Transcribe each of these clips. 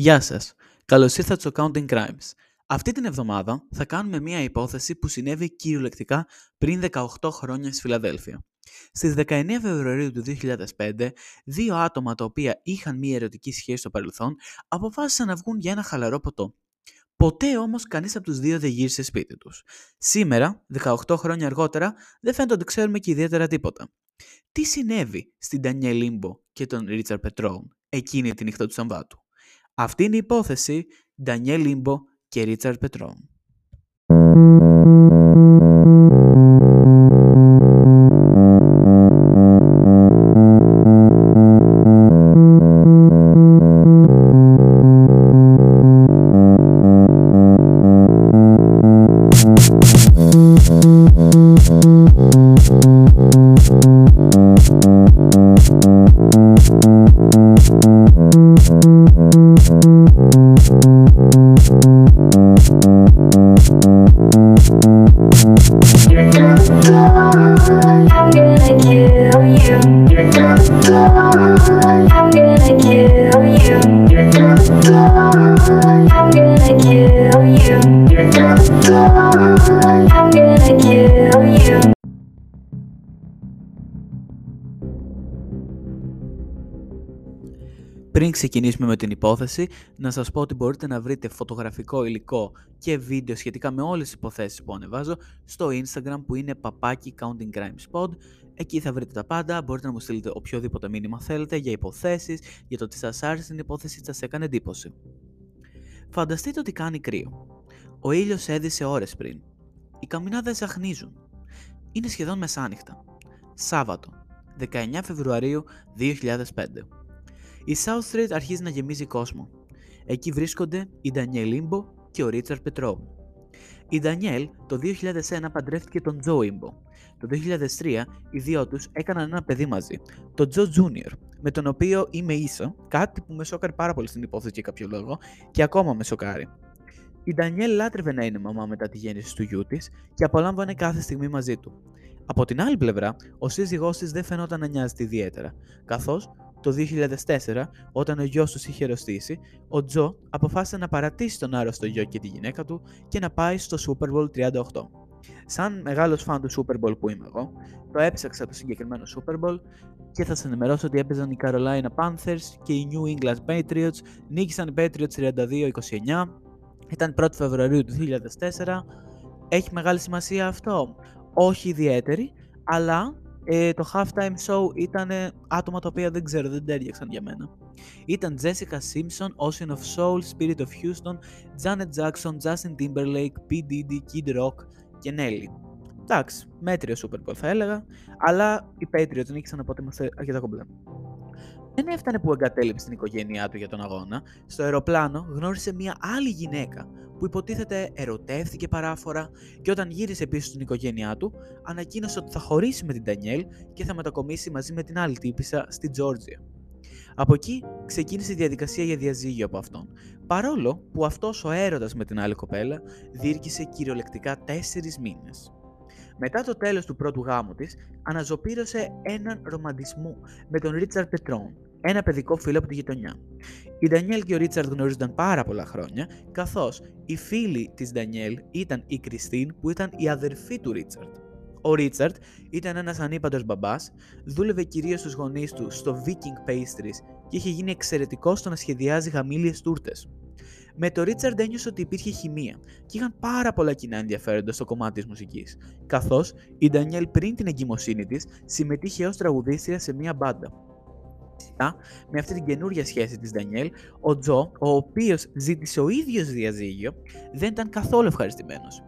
Γεια σας. Καλώς ήρθατε στο Counting Crimes. Αυτή την εβδομάδα θα κάνουμε μία υπόθεση που συνέβη κυριολεκτικά πριν 18 χρόνια στη Φιλαδέλφια. Στις 19 Φεβρουαρίου του 2005, δύο άτομα τα οποία είχαν μία ερωτική σχέση στο παρελθόν αποφάσισαν να βγουν για ένα χαλαρό ποτό. Ποτέ όμως κανείς από τους δύο δεν γύρισε σπίτι τους. Σήμερα, 18 χρόνια αργότερα, δεν φαίνεται ότι ξέρουμε και ιδιαίτερα τίποτα. Τι συνέβη στην Ντανιέ Λίμπο και τον Ρίτσαρ Πετρόουν εκείνη τη νύχτα του Σαμβάτου; Αυτή είναι η υπόθεση Ντανιέλ Λίμπο και Ρίτσαρντ Πετρόν. Ξεκινήσουμε με την υπόθεση, να σας πω ότι μπορείτε να βρείτε φωτογραφικό υλικό και βίντεο σχετικά με όλες τις υποθέσεις που ανεβάζω στο Instagram που είναι παπάκι Counting Crimes Pod. Εκεί θα βρείτε τα πάντα, μπορείτε να μου στείλετε οποιοδήποτε μήνυμα θέλετε για υποθέσεις, για το τι σας άρεσε την υπόθεση, τι σας έκανε εντύπωση. Φανταστείτε ότι κάνει κρύο. Ο ήλιος έδισε ώρες πριν. Οι καμινάδες αχνίζουν. Είναι σχεδόν μεσάνυχτα. Σάββατο, 19 Φεβρουαρίου 2005. Η South Street αρχίζει να γεμίζει κόσμο. Εκεί βρίσκονται η Ντανιέλ Ίμπο και ο Ρίτσαρντ Πετρόν. Η Ντανιέλ το 2001 παντρεύτηκε τον Τζο Ίμπο. Το 2003 οι δύο τους έκαναν ένα παιδί μαζί, τον Τζο Τζούνιορ, με τον οποίο είμαι ίσα, κάτι που με σόκαρε πάρα πολύ στην υπόθεση για κάποιο λόγο και ακόμα με σοκάρει. Η Ντανιέλ λάτρευε να είναι μαμά μετά τη γέννηση του γιού της και απολάμβανε κάθε στιγμή μαζί του. Από την άλλη πλευρά, ο σύζυγός της δεν φαινόταν να νοιάζεται ιδιαίτερα, καθώς το 2004, όταν ο γιος τους είχε αρρωστήσει, ο Τζο αποφάσισε να παρατήσει τον άρρωστο γιο και τη γυναίκα του και να πάει στο Super Bowl 38. Σαν μεγάλος φαν του Super Bowl που είμαι εγώ, το έψαξα το συγκεκριμένο Super Bowl και θα σας ενημερώσω ότι έπαιζαν οι Carolina Panthers και οι New England Patriots. Νίκησαν οι Patriots 32-29. Ήταν 1η Φεβρουαρίου του 2004. Έχει μεγάλη σημασία αυτό; Όχι ιδιαίτερη, αλλά ε, το halftime show ήταν άτομα τα οποία δεν ξέρω, δεν τέριαξαν για μένα. Ήταν Jessica Simpson, Ocean of Soul, Spirit of Houston, Janet Jackson, Justin Timberlake, P. Diddy, Kid Rock και Nelly. Εντάξει, μέτριο Super Bowl θα έλεγα, αλλά οι Patriots νίκησαν οπότε είμαστε αρκετά κομπλέ. Δεν έφτανε που εγκατέλειψε την οικογένειά του για τον αγώνα. Στο αεροπλάνο γνώρισε μια άλλη γυναίκα που υποτίθεται ερωτεύτηκε παράφορα και όταν γύρισε πίσω στην οικογένειά του, ανακοίνωσε ότι θα χωρίσει με την Ντανιέλ και θα μετακομίσει μαζί με την άλλη τύπησα στη Τζόρτζια. Από εκεί ξεκίνησε η διαδικασία για διαζύγιο από αυτόν, παρόλο που αυτός ο έρωτας με την άλλη κοπέλα διήρκησε κυριολεκτικά τέσσερις μήνες. Μετά το τέλος του πρώτου γάμου της, αναζωπήρωσε έναν ρομαντισμό με τον Ρίτσαρντ Πετρόν, ένα παιδικό φίλο από τη γειτονιά. Η Ντανιέλ και ο Ρίτσαρντ γνωρίζονταν πάρα πολλά χρόνια, καθώς η φίλη της Ντανιέλ ήταν η Κριστίν, που ήταν η αδερφή του Ρίτσαρντ. Ο Ρίτσαρντ ήταν ένας ανήπαντος μπαμπάς, δούλευε κυρίως στους γονείς του στο Viking Pastries και είχε γίνει εξαιρετικός στο να σχεδιάζει γαμήλιες τούρτες. Με το Ρίτσαρντ ένιωσε ότι υπήρχε χημεία και είχαν πάρα πολλά κοινά ενδιαφέροντα στο κομμάτι της μουσικής. Καθώς η Ντανιέλ πριν την εγκυμοσύνη της συμμετείχε ως τραγουδίστρια σε μία μπάντα με αυτή την καινούργια σχέση της Ντανιέλ, ο Τζο, ο οποίος ζήτησε ο ίδιος διαζύγιο, δεν ήταν καθόλου ευχαριστημένος.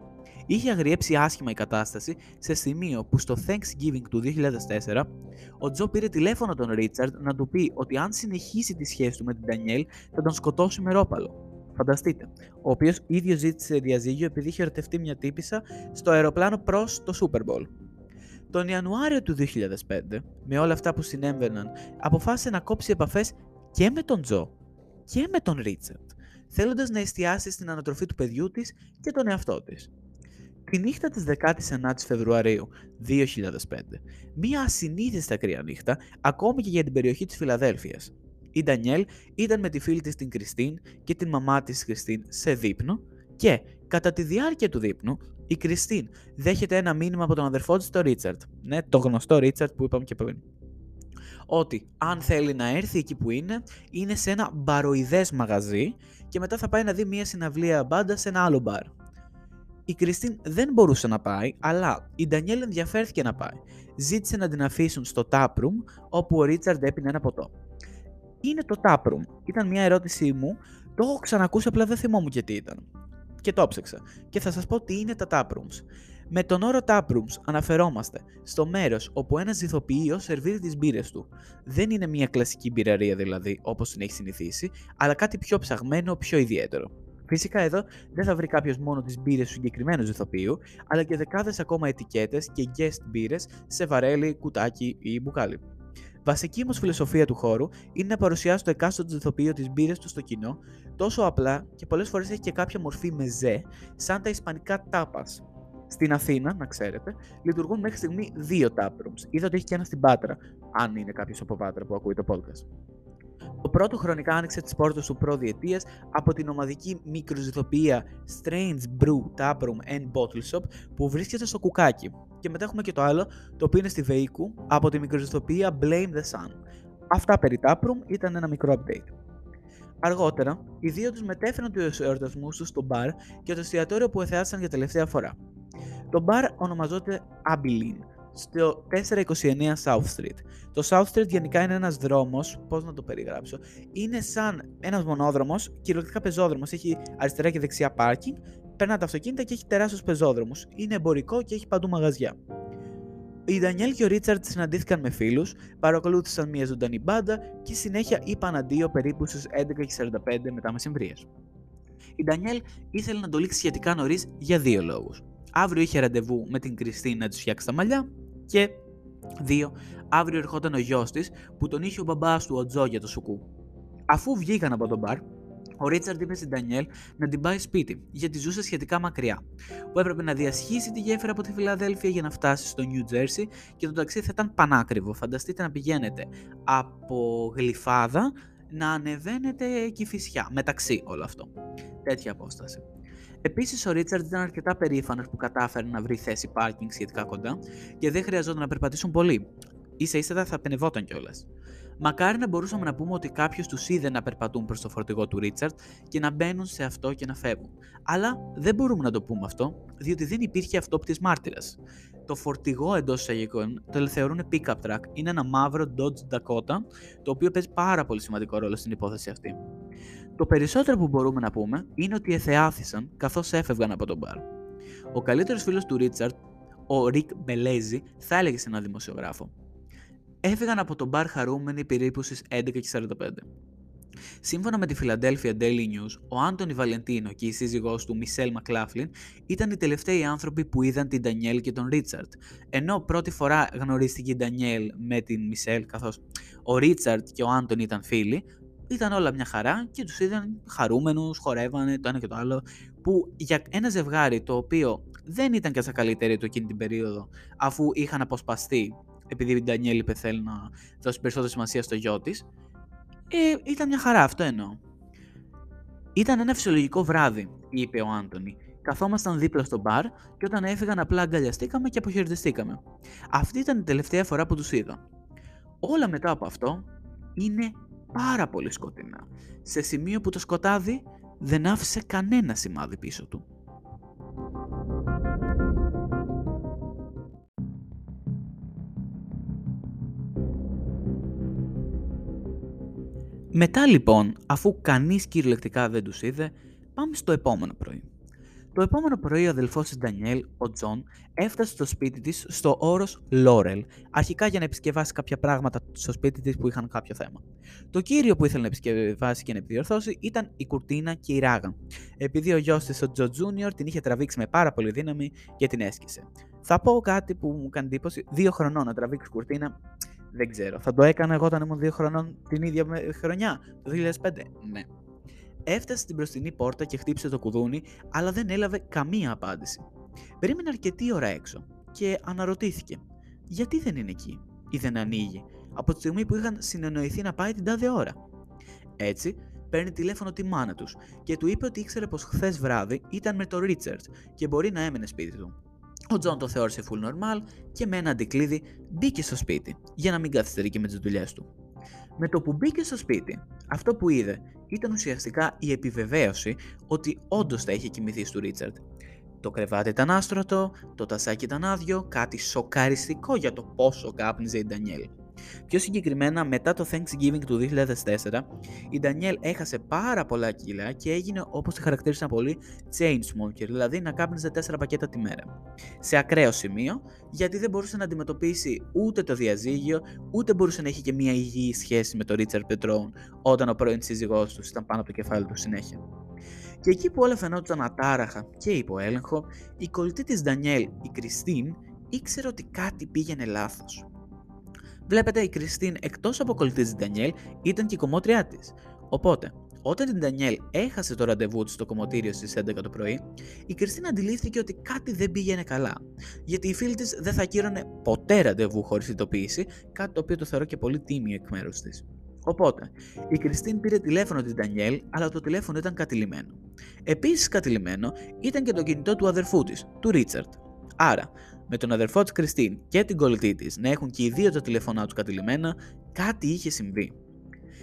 Είχε αγριέψει άσχημα η κατάσταση σε σημείο που στο Thanksgiving του 2004 ο Τζο πήρε τηλέφωνο τον Ρίτσαρντ να του πει ότι αν συνεχίσει τη σχέση του με την Ντανιέλ θα τον σκοτώσει με ρόπαλο. Φανταστείτε, ο οποίος ίδιος ζήτησε διαζύγιο επειδή είχε ερωτευτεί μια τύπησα στο αεροπλάνο προς το Super Bowl. Τον Ιανουάριο του 2005, με όλα αυτά που συνέβαιναν, αποφάσισε να κόψει επαφές και με τον Τζο και με τον Ρίτσαρτ, θέλοντας να εστιάσει στην ανατροφή του παιδιού της και τον εαυτό της. Τη νύχτα της 19ης Φεβρουαρίου 2005, μία ασυνήθιστα κρύα νύχτα, ακόμη και για την περιοχή της Φιλαδέλφειας. Η Ντανιέλ ήταν με τη φίλη της την Κριστίν και την μαμά της Κριστίν σε δείπνο και κατά τη διάρκεια του δείπνου η Κριστίν δέχεται ένα μήνυμα από τον αδερφό της, τον Ρίτσαρτ. Ναι, το γνωστό Ρίτσαρτ που είπαμε και πριν. Ότι αν θέλει να έρθει εκεί που είναι, είναι σε ένα μπαροειδές μαγαζί και μετά θα πάει να δει μια συναυλία μπάντα σε ένα άλλο μπαρ. Η Κριστίν δεν μπορούσε να πάει, αλλά η Ντανιέλ ενδιαφέρθηκε να πάει. Ζήτησε να την αφήσουν στο taproom, όπου ο Ρίτσαρντ έπινε ένα ποτό. Είναι το taproom. Ήταν μια ερώτησή μου, το έχω ξανακούσει, απλά δεν θυμόμουν και τι ήταν. Και το ψάξα. Και θα σας πω τι είναι τα taprooms. Με τον όρο taprooms αναφερόμαστε στο μέρος όπου ένας ηθοποιείος σερβίρει τις μπύρες του. Δεν είναι μια κλασική μπειραρία δηλαδή, όπως την έχει συνηθίσει, αλλά κάτι πιο ψαγμένο, πιο ιδιαίτερο. Φυσικά εδώ δεν θα βρει κάποιος μόνο τις μπύρες του συγκεκριμένου ηθοποιείου, αλλά και δεκάδες ακόμα ετικέτες και guest μπύρες σε βαρέλι, κουτάκι ή μπουκάλι. Βασική όμως φιλοσοφία του χώρου είναι να παρουσιάσει το εκάστοτε ηθοποιείο της μπύρες του στο κοινό τόσο απλά και πολλές φορές έχει και κάποια μορφή μεζέ, σαν τα ισπανικά τάπα. Στην Αθήνα, να ξέρετε, λειτουργούν μέχρι στιγμή δύο taprooms. Είδα ότι έχει και ένα στην Πάτρα, αν είναι κάποιος από Πάτρα που ακούει το podcast. Το πρώτο χρονικά άνοιξε τις πόρτες του προδιετίας από την ομαδική μικροζυθοποιία Strange Brew Taproom and Bottle Shop που βρίσκεται στο Κουκάκι. Και μετά έχουμε και το άλλο, το οποίο είναι στη Βεϊκού από τη μικροζυθοποιία Blame the Sun. Αυτά περί Taproom ήταν ένα μικρό update. Αργότερα, οι δύο τους μετέφεραν τους εορτασμούς τους στο μπαρ και το εστιατόριο που εθεάσαν για τελευταία φορά. Το μπαρ ονομαζόταν Abilene στο 429 South Street. Το South Street γενικά είναι ένας δρόμος, πώς να το περιγράψω, είναι σαν ένας μονόδρομος, κυριολεκτικά πεζόδρομος, έχει αριστερά και δεξιά πάρκινγκ, περνά τα αυτοκίνητα και έχει τεράστιους πεζόδρομους. Είναι εμπορικό και έχει παντού μαγαζιά. Οι Ντανιέλ και ο Ρίτσαρτ συναντήθηκαν με φίλους, παρακολούθησαν μια ζωντανή μπάντα και συνέχεια είπαν αντίο περίπου στι 11.45 μετά μεσημβρίες. Η Ντανιέλ ήθελε να το λήξει σχετικά νωρίς για δύο λόγους. Αύριο είχε ραντεβού με την Κριστίν να τους φτιάξει τα μαλλιά και δύο, αύριο ερχόταν ο γιος της που τον είχε ο μπαμπάς του ο Τζο για το σουκού. Αφού βγήκαν από τον μπαρ, ο Ρίτσαρντ είπε στην Ντανιέλ να την πάει σπίτι, γιατί ζούσε σχετικά μακριά, που έπρεπε να διασχίσει τη γέφυρα από τη Φιλαδέλφια για να φτάσει στο Νιου Τζέρσι και το ταξίδι θα ήταν πανάκριβο. Φανταστείτε να πηγαίνετε από γλυφάδα να ανεβαίνετε κυφισιά, μεταξύ όλο αυτό. Τέτοια απόσταση. Επίσης, ο Ρίτσαρντ ήταν αρκετά περήφανος που κατάφερε να βρει θέση πάρκινγκ σχετικά κοντά και δεν χρειαζόταν να περπατήσουν πολύ. σα ίσα θα πενευόταν κιόλας. Μακάρι να μπορούσαμε να πούμε ότι κάποιος τους είδε να περπατούν προς το φορτηγό του Ρίτσαρτ και να μπαίνουν σε αυτό και να φεύγουν. Αλλά δεν μπορούμε να το πούμε αυτό, διότι δεν υπήρχε αυτόπτης μάρτυρας. Το φορτηγό εντός εισαγωγικών το θεωρούν pickup truck. Είναι ένα μαύρο Dodge Dakota, το οποίο παίζει πάρα πολύ σημαντικό ρόλο στην υπόθεση αυτή. Το περισσότερο που μπορούμε να πούμε είναι ότι εθεάθησαν καθώς έφευγαν από τον μπαρ. Ο καλύτερος φίλος του Ρίτσαρτ, ο Ρικ Μπελέζη, θα έλεγε σε έναν δημοσιογράφο. Έφυγαν από το μπαρ χαρούμενοι περίπου στις 11.45. Σύμφωνα με τη Philadelphia Daily News, ο Άντωνι Βαλεντίνο και η σύζυγός του Μισελ Μακλάφλιν ήταν οι τελευταίοι άνθρωποι που είδαν την Ντανιέλ και τον Ρίτσαρτ. Ενώ πρώτη φορά γνωρίστηκε η Ντανιέλ με την Μισελ, καθώς ο Ρίτσαρτ και ο Άντωνι ήταν φίλοι, ήταν όλα μια χαρά και τους είδαν χαρούμενους, χορεύανε το ένα και το άλλο, που για ένα ζευγάρι το οποίο δεν ήταν και στα καλύτερη του εκείνη την περίοδο, αφού είχαν αποσπαστεί, επειδή η Ντανιέλ είπε θέλει να δώσει περισσότερη σημασία στο γιο της, ε, ήταν μια χαρά, αυτό εννοώ. Ήταν ένα φυσιολογικό βράδυ, είπε ο Άντωνη. Καθόμασταν δίπλα στο μπαρ και όταν έφυγαν απλά αγκαλιαστήκαμε και αποχαιρετιστήκαμε. Αυτή ήταν η τελευταία φορά που τους είδα. Όλα μετά από αυτό είναι πάρα πολύ σκοτεινά, σε σημείο που το σκοτάδι δεν άφησε κανένα σημάδι πίσω του. Μετά λοιπόν, αφού κανείς κυριολεκτικά δεν τους είδε, πάμε στο επόμενο πρωί. Το επόμενο πρωί ο αδελφός της Ντανιέλ, ο Τζον, έφτασε στο σπίτι της στο όρος Λόρελ, αρχικά για να επισκευάσει κάποια πράγματα στο σπίτι της που είχαν κάποιο θέμα. Το κύριο που ήθελε να επισκευάσει και να επιδιορθώσει ήταν η κουρτίνα και η ράγα, επειδή ο γιος της, ο Τζο Τζούνιορ, την είχε τραβήξει με πάρα πολύ δύναμη και την έσκησε. Θα πω κάτι που μου κάνει εντύπωση, δύο χρονών να τραβήξει κουρτίνα, δεν ξέρω. Θα το έκανα εγώ όταν ήμουν δύο χρονών την ίδια χρονιά, το 2005. Ναι. Έφτασε στην μπροστινή πόρτα και χτύπησε το κουδούνι, αλλά δεν έλαβε καμία απάντηση. Περίμενε αρκετή ώρα έξω και αναρωτήθηκε γιατί δεν είναι εκεί ή δεν ανοίγει από τη στιγμή που είχαν συνεννοηθεί να πάει την τάδε ώρα; Έτσι, παίρνει τηλέφωνο τη μάνα τους και του είπε ότι ήξερε πως χθες βράδυ ήταν με τον Ρίτσαρτ και μπορεί να έμενε σπίτι του. Ο Τζον το θεώρησε full normal και με ένα αντικλείδι μπήκε στο σπίτι για να μην καθυστερεί και με τις δουλειές του. Με το που μπήκε στο σπίτι, αυτό που είδε ήταν ουσιαστικά η επιβεβαίωση ότι όντως θα είχε κοιμηθεί στο Ρίτσαρτ. Το κρεβάτι ήταν άστρωτο, το τασάκι ήταν άδειο, κάτι σοκαριστικό για το πόσο κάπνιζε η Ντανιέλ. Πιο συγκεκριμένα, μετά το Thanksgiving του 2004, η Ντανιέλ έχασε πάρα πολλά κιλά και έγινε όπως τη χαρακτήρισαν πολύ chain smoker, δηλαδή να κάπνιζε 4 πακέτα τη μέρα. Σε ακραίο σημείο, γιατί δεν μπορούσε να αντιμετωπίσει ούτε το διαζύγιο, ούτε μπορούσε να έχει και μια υγιή σχέση με τον Richard Petrone όταν ο πρώην σύζυγός τους ήταν πάνω από το κεφάλι του συνέχεια. Και εκεί που όλα φαινόταν ατάραχα και υποέλεγχο, η κολλητή της Ντανιέλ, η Κριστίν, ήξερε ότι κάτι πήγαινε λάθος. Βλέπετε, η Κριστίν εκτός από κολλητή της Ντανιέλ ήταν και η κομμότριά της. Οπότε, όταν η Ντανιέλ έχασε το ραντεβού της στο κομμωτήριο στις 11 το πρωί, η Κριστίν αντιλήφθηκε ότι κάτι δεν πήγαινε καλά. Γιατί η φίλη της δεν θα κύρωνε ποτέ ραντεβού χωρίς ειδοποίηση, κάτι το οποίο το θεωρώ και πολύ τίμιο εκ μέρους της. Οπότε, η Κριστίν πήρε τηλέφωνο την Ντανιέλ, αλλά το τηλέφωνο ήταν κατηλημένο. Επίσης κατηλημένο ήταν και το κινητό του αδερφού της, του Ρίτσαρτ. Άρα, με τον αδερφό της Κριστίν και την κολλητή της να έχουν και οι δύο τα τηλέφωνά τους κατηλημένα, κάτι είχε συμβεί.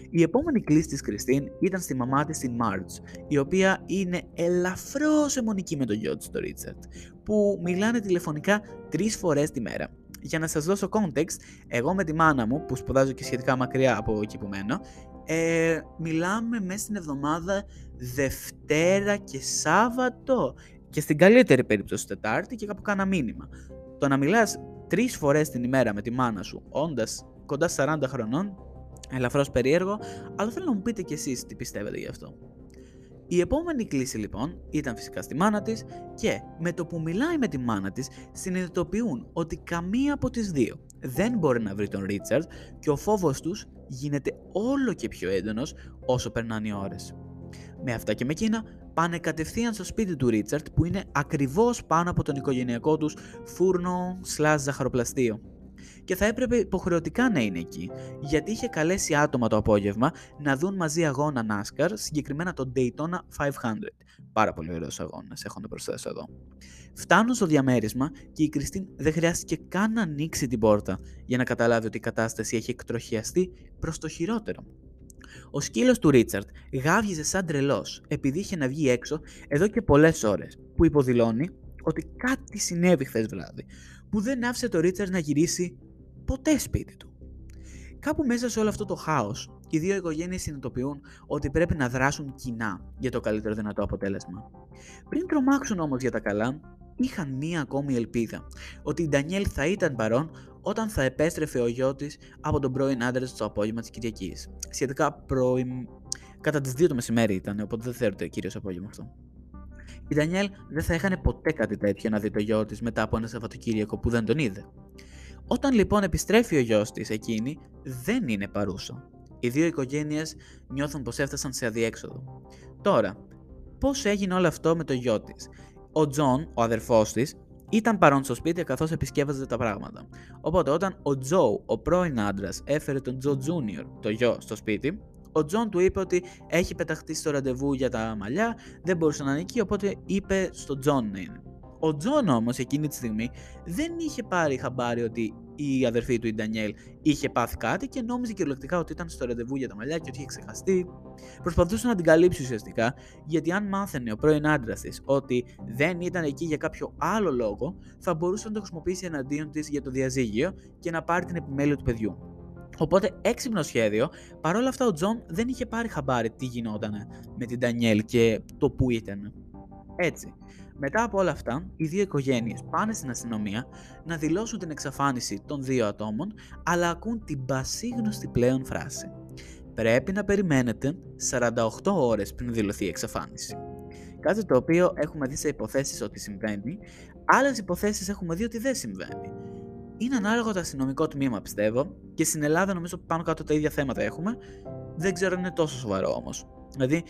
Η επόμενη κλίση της Κριστίν ήταν στη μαμά της την Μάρτς, η οποία είναι ελαφρώς αιμονική με τον γιο της, τον Ρίτσαρτ, που μιλάνε τηλεφωνικά τρεις φορές τη μέρα. Για να σας δώσω context, εγώ με τη μάνα μου, που σπουδάζω και σχετικά μακριά από εκεί που μένω, ε, μιλάμε μέσα στην εβδομάδα Δευτέρα και Σάββατο και στην καλύτερη περίπτωση Τετάρτη και κάπου κάνα μήνυμα. Το να μιλάς τρεις φορές την ημέρα με τη μάνα σου, όντας κοντά 40 χρονών, ελαφρώς περίεργο, αλλά θέλω να μου πείτε κι εσείς τι πιστεύετε γι' αυτό. Η επόμενη κλίση λοιπόν ήταν φυσικά στη μάνα της και με το που μιλάει με τη μάνα της συνειδητοποιούν ότι καμία από τις δύο δεν μπορεί να βρει τον Ρίτσαρντ και ο φόβος τους γίνεται όλο και πιο έντονος όσο περνάνε οι ώρες. Με αυτά και με εκείνα πάνε κατευθείαν στο σπίτι του Ρίτσαρτ που είναι ακριβώς πάνω από τον οικογενειακό τους φούρνο σλάς ζαχαροπλαστείο και θα έπρεπε υποχρεωτικά να είναι εκεί, γιατί είχε καλέσει άτομα το απόγευμα να δουν μαζί αγώνα NASCAR, συγκεκριμένα το Daytona 500. Πάρα πολύ ωραίος αγώνας, έχω να προσθέσω εδώ. Φτάνουν στο διαμέρισμα και η Κριστίν δεν χρειάστηκε καν να ανοίξει την πόρτα για να καταλάβει ότι η κατάσταση έχει εκτροχιαστεί προς το χειρότερο. Ο σκύλος του Ρίτσαρτ γάβγιζε σαν τρελός επειδή είχε να βγει έξω εδώ και πολλές ώρες, που υποδηλώνει ότι κάτι συνέβη χθες βράδυ, που δεν άφησε το Ρίτσαρτ να γυρίσει ποτέ σπίτι του. Κάπου μέσα σε όλο αυτό το χάος, οι δύο οικογένειες συνειδητοποιούν ότι πρέπει να δράσουν κοινά για το καλύτερο δυνατό αποτέλεσμα. Πριν τρομάξουν όμως για τα καλά, είχαν μία ακόμη ελπίδα ότι η Ντανιέλ θα ήταν παρόν όταν θα επέστρεφε ο γιο της από τον πρώην άντρα το απόγευμα της Κυριακής. Σχετικά πρώην. Κατά τις 2 το μεσημέρι ήταν, οπότε δεν θεωρείται κυρίω απόγευμα αυτό. Η Ντανιέλ δεν θα έχανε ποτέ κάτι τέτοιο να δει το γιο της μετά από ένα Σαββατοκύριακο που δεν τον είδε. Όταν λοιπόν επιστρέφει ο γιος της εκείνη, δεν είναι παρούσα. Οι δύο οικογένειες νιώθουν πως έφτασαν σε αδιέξοδο. Τώρα, πώς έγινε όλο αυτό με το γιο της; Ο Τζον, ο αδερφός της, ήταν παρόν στο σπίτι καθώς επισκεύαζε τα πράγματα. Οπότε, όταν ο Τζο, ο πρώην άντρας, έφερε τον Τζο Τζούνιορ, το γιο, στο σπίτι, ο Τζον του είπε ότι έχει πεταχτεί στο ραντεβού για τα μαλλιά, δεν μπορούσε να είναι εκεί, οπότε είπε στον Τζον να είναι. Ο Τζον όμως εκείνη τη στιγμή δεν είχε πάρει χαμπάρι ότι η αδερφή του, η Ντανιέλ, είχε πάθει κάτι και νόμιζε κυριολεκτικά ότι ήταν στο ραντεβού για τα μαλλιά και ότι είχε ξεχαστεί. Προσπαθούσε να την καλύψει ουσιαστικά, γιατί αν μάθαινε ο πρώην άντρας της ότι δεν ήταν εκεί για κάποιο άλλο λόγο, θα μπορούσε να το χρησιμοποιήσει εναντίον της για το διαζύγιο και να πάρει την επιμέλεια του παιδιού. Οπότε έξυπνο σχέδιο, παρόλα αυτά ο Τζον δεν είχε πάρει χαμπάρι τι γινόταν με την Ντανιέλ και το που ήταν. Έτσι, μετά από όλα αυτά, οι δύο οικογένειες πάνε στην αστυνομία να δηλώσουν την εξαφάνιση των δύο ατόμων, αλλά ακούν την πασίγνωστη πλέον φράση. Πρέπει να περιμένετε 48 ώρες πριν δηλωθεί η εξαφάνιση. Κάτι το οποίο έχουμε δει σε υποθέσεις ότι συμβαίνει, άλλες υποθέσεις έχουμε δει ότι δεν συμβαίνει. Είναι ανάλογο το αστυνομικό τμήμα, πιστεύω, και στην Ελλάδα νομίζω πάνω κάτω τα ίδια θέματα έχουμε. Δεν ξέρω αν είναι τόσο σοβαρό όμως. Δηλαδή,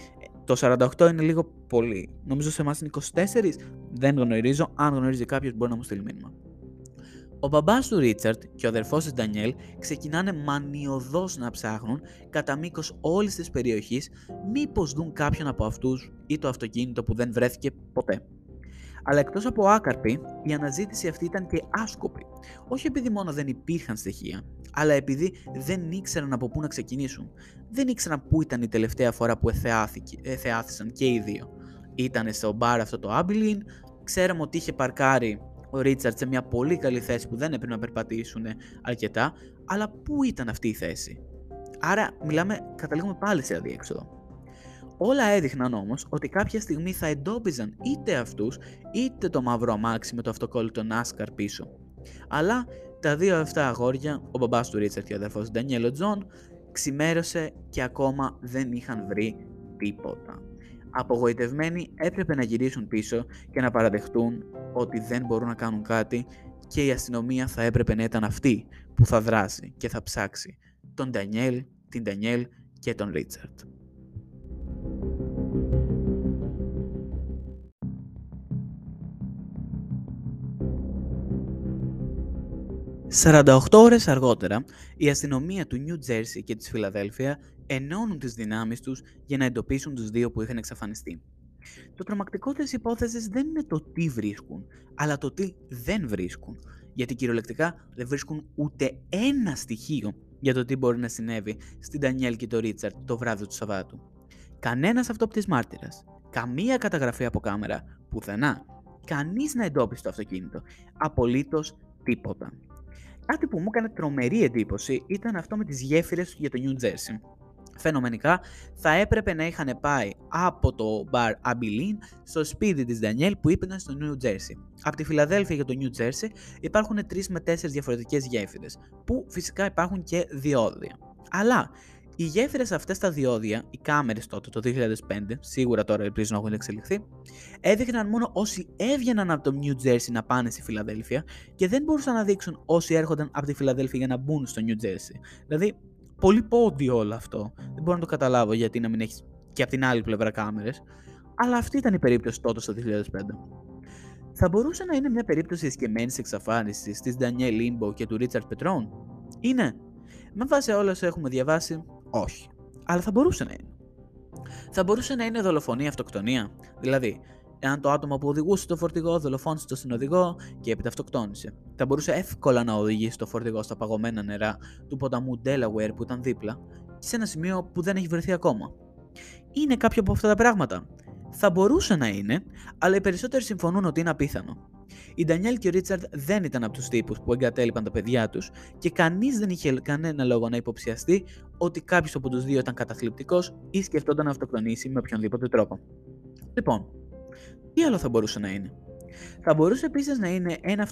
το 48 είναι λίγο πολύ. Νομίζω σε εμάς είναι 24. Δεν γνωρίζω. Αν γνωρίζει κάποιος, μπορεί να μου στείλει μήνυμα. Ο μπαμπάς του Ρίτσαρτ και ο αδερφός της Ντανιέλ ξεκινάνε μανιωδώς να ψάχνουν κατά μήκος όλης της περιοχής μήπως δουν κάποιον από αυτούς ή το αυτοκίνητο που δεν βρέθηκε ποτέ. Αλλά εκτός από άκαρπη, η αναζήτηση αυτή ήταν και άσκοπη. Όχι επειδή μόνο δεν υπήρχαν στοιχεία, αλλά επειδή δεν ήξεραν από πού να ξεκινήσουν. Δεν ήξεραν πού ήταν η τελευταία φορά που εθεάθησαν και οι δύο. Ήτανε στο μπαρ αυτό το Άμπιλιν, ξέραμε ότι είχε παρκάρει ο Ρίτσαρτ σε μια πολύ καλή θέση που δεν έπρεπε να περπατήσουν αρκετά, αλλά πού ήταν αυτή η θέση. Άρα μιλάμε, καταλήγουμε πάλι σε αδιέξοδο. Όλα έδειχναν όμως ότι κάποια στιγμή θα εντόπιζαν είτε αυτούς είτε το μαύρο αμάξι με το αυτοκόλλητο NASCAR πίσω. Αλλά τα δύο αυτά αγόρια, ο μπαμπάς του Ρίτσαρτ και ο αδερφός Ντανιέλ, ο Τζον, ξημέρωσε και ακόμα δεν είχαν βρει τίποτα. Απογοητευμένοι έπρεπε να γυρίσουν πίσω και να παραδεχτούν ότι δεν μπορούν να κάνουν κάτι και η αστυνομία θα έπρεπε να ήταν αυτή που θα δράσει και θα ψάξει τον Ντανιέλ, την Ντανιέλ και τον Ρίτσαρτ. 48 ώρες αργότερα, η αστυνομία του Νιου Τζέρσι και της Φιλαδέλφια ενώνουν τις δυνάμεις τους για να εντοπίσουν τους δύο που είχαν εξαφανιστεί. Το τρομακτικό της υπόθεσης δεν είναι το τι βρίσκουν, αλλά το τι δεν βρίσκουν, γιατί κυριολεκτικά δεν βρίσκουν ούτε ένα στοιχείο για το τι μπορεί να συνέβη στην Ντανιέλ και το Ρίτσαρτ το βράδυ του Σαββάτου. Κανένας αυτόπτης μάρτυρας, καμία καταγραφή από κάμερα, πουθενά, κανείς να εντόπισε το αυτοκίνητο, απολύτως τίποτα. Κάτι που μου έκανε τρομερή εντύπωση ήταν αυτό με τις γέφυρες για το New Jersey. Φαινομενικά θα έπρεπε να είχαν πάει από το μπαρ Αμπιλίν στο σπίτι της Ντανιέλ που είπαιναν στο New Jersey. Από τη Φιλαδέλφια για το New Jersey υπάρχουν 3 με 4 διαφορετικές γέφυρες που φυσικά υπάρχουν και διόδια. Αλλά οι γέφυρες αυτές τα διόδια, οι κάμερες τότε το 2005, σίγουρα τώρα ελπίζω να έχουν εξελιχθεί, έδειχναν μόνο όσοι έβγαιναν από το New Jersey να πάνε στη Φιλαδέλφια και δεν μπορούσαν να δείξουν όσοι έρχονταν από τη Φιλαδέλφια για να μπουν στο New Jersey. Δηλαδή, πολύ πόδι όλο αυτό. Δεν μπορώ να το καταλάβω γιατί να μην έχεις και από την άλλη πλευρά κάμερες. Αλλά αυτή ήταν η περίπτωση τότε στο 2005. Θα μπορούσε να είναι μια περίπτωση εσκεμμένης εξαφάνισης της Daniel Limbo και του Richard Πετρών. Είναι. Με βάση όλα όσα έχουμε διαβάσει, όχι. Αλλά θα μπορούσε να είναι. Θα μπορούσε να είναι δολοφονία αυτοκτονία. Δηλαδή, εάν το άτομο που οδηγούσε το φορτηγό δολοφόνησε τον συνοδηγό και έπειτα αυτοκτόνησε. Θα μπορούσε εύκολα να οδηγήσει το φορτηγό στα παγωμένα νερά του ποταμού Delaware που ήταν δίπλα και σε ένα σημείο που δεν έχει βρεθεί ακόμα. Είναι κάποιο από αυτά τα πράγματα. Θα μπορούσε να είναι, αλλά οι περισσότεροι συμφωνούν ότι είναι απίθανο. Η Ντανιέλ και ο Ρίτσαρντ δεν ήταν από τους τύπους που εγκατέλειπαν τα παιδιά τους και κανείς δεν είχε κανένα λόγο να υποψιαστεί ότι κάποιος από τους δύο ήταν καταθλιπτικός ή σκεφτόταν να αυτοκτονήσει με οποιονδήποτε τρόπο. Λοιπόν, τι άλλο θα μπορούσε να είναι; Θα μπορούσε επίσης να είναι ένα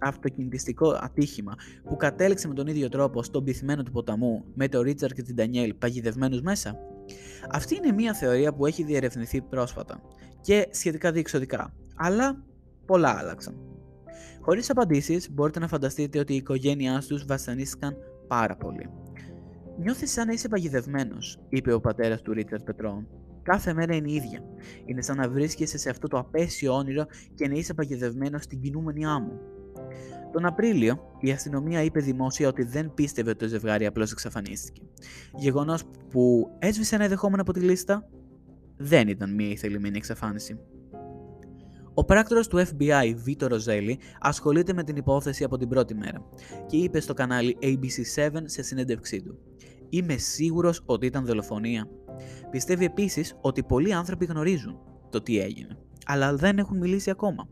αυτοκινητιστικό ατύχημα που κατέληξε με τον ίδιο τρόπο στον πυθμένο του ποταμού με τον Ρίτσαρντ και την Ντανιέλ παγιδευμένους μέσα; Αυτή είναι μια θεωρία που έχει διερευνηθεί πρόσφατα και σχετικά διεξοδικά, αλλά πολλά άλλαξαν. Χωρίς απαντήσεις, μπορείτε να φανταστείτε ότι η οικογένειά τους βασανίστηκαν πάρα πολύ. Νιώθεις σαν να είσαι παγιδευμένος, είπε ο πατέρας του Ρίτσαρτ Πετρών. Κάθε μέρα είναι η ίδια. Είναι σαν να βρίσκεσαι σε αυτό το απέσιο όνειρο και να είσαι παγιδευμένος στην κινούμενη άμμο. Τον Απρίλιο, η αστυνομία είπε δημόσια ότι δεν πίστευε ότι το ζευγάρι απλώς εξαφανίστηκε. Γεγονός που έσβησε ένα ενδεχόμενο από τη λίστα, δεν ήταν μια ηθελημένη εξαφάνιση. Ο πράκτορας του FBI, Βίτο Ροζέλη, ασχολείται με την υπόθεση από την πρώτη μέρα και είπε στο κανάλι ABC7 σε συνέντευξή του «Είμαι σίγουρος ότι ήταν δολοφονία». Πιστεύει επίσης ότι πολλοί άνθρωποι γνωρίζουν το τι έγινε, αλλά δεν έχουν μιλήσει ακόμα.